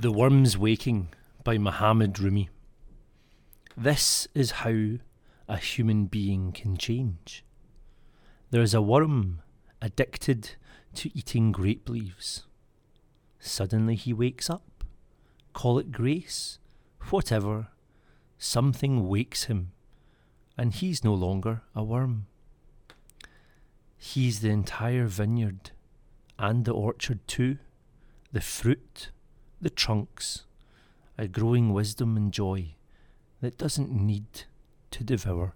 The Worm's Waking by Muhammad Rumi. This is how a human being can change. There is a worm addicted to eating grape leaves. Suddenly he wakes up. Call it grace, whatever. Something wakes him, and he's no longer a worm. He's the entire vineyard, and the orchard too, the fruit the trunks, a growing wisdom and joy that doesn't need to devour.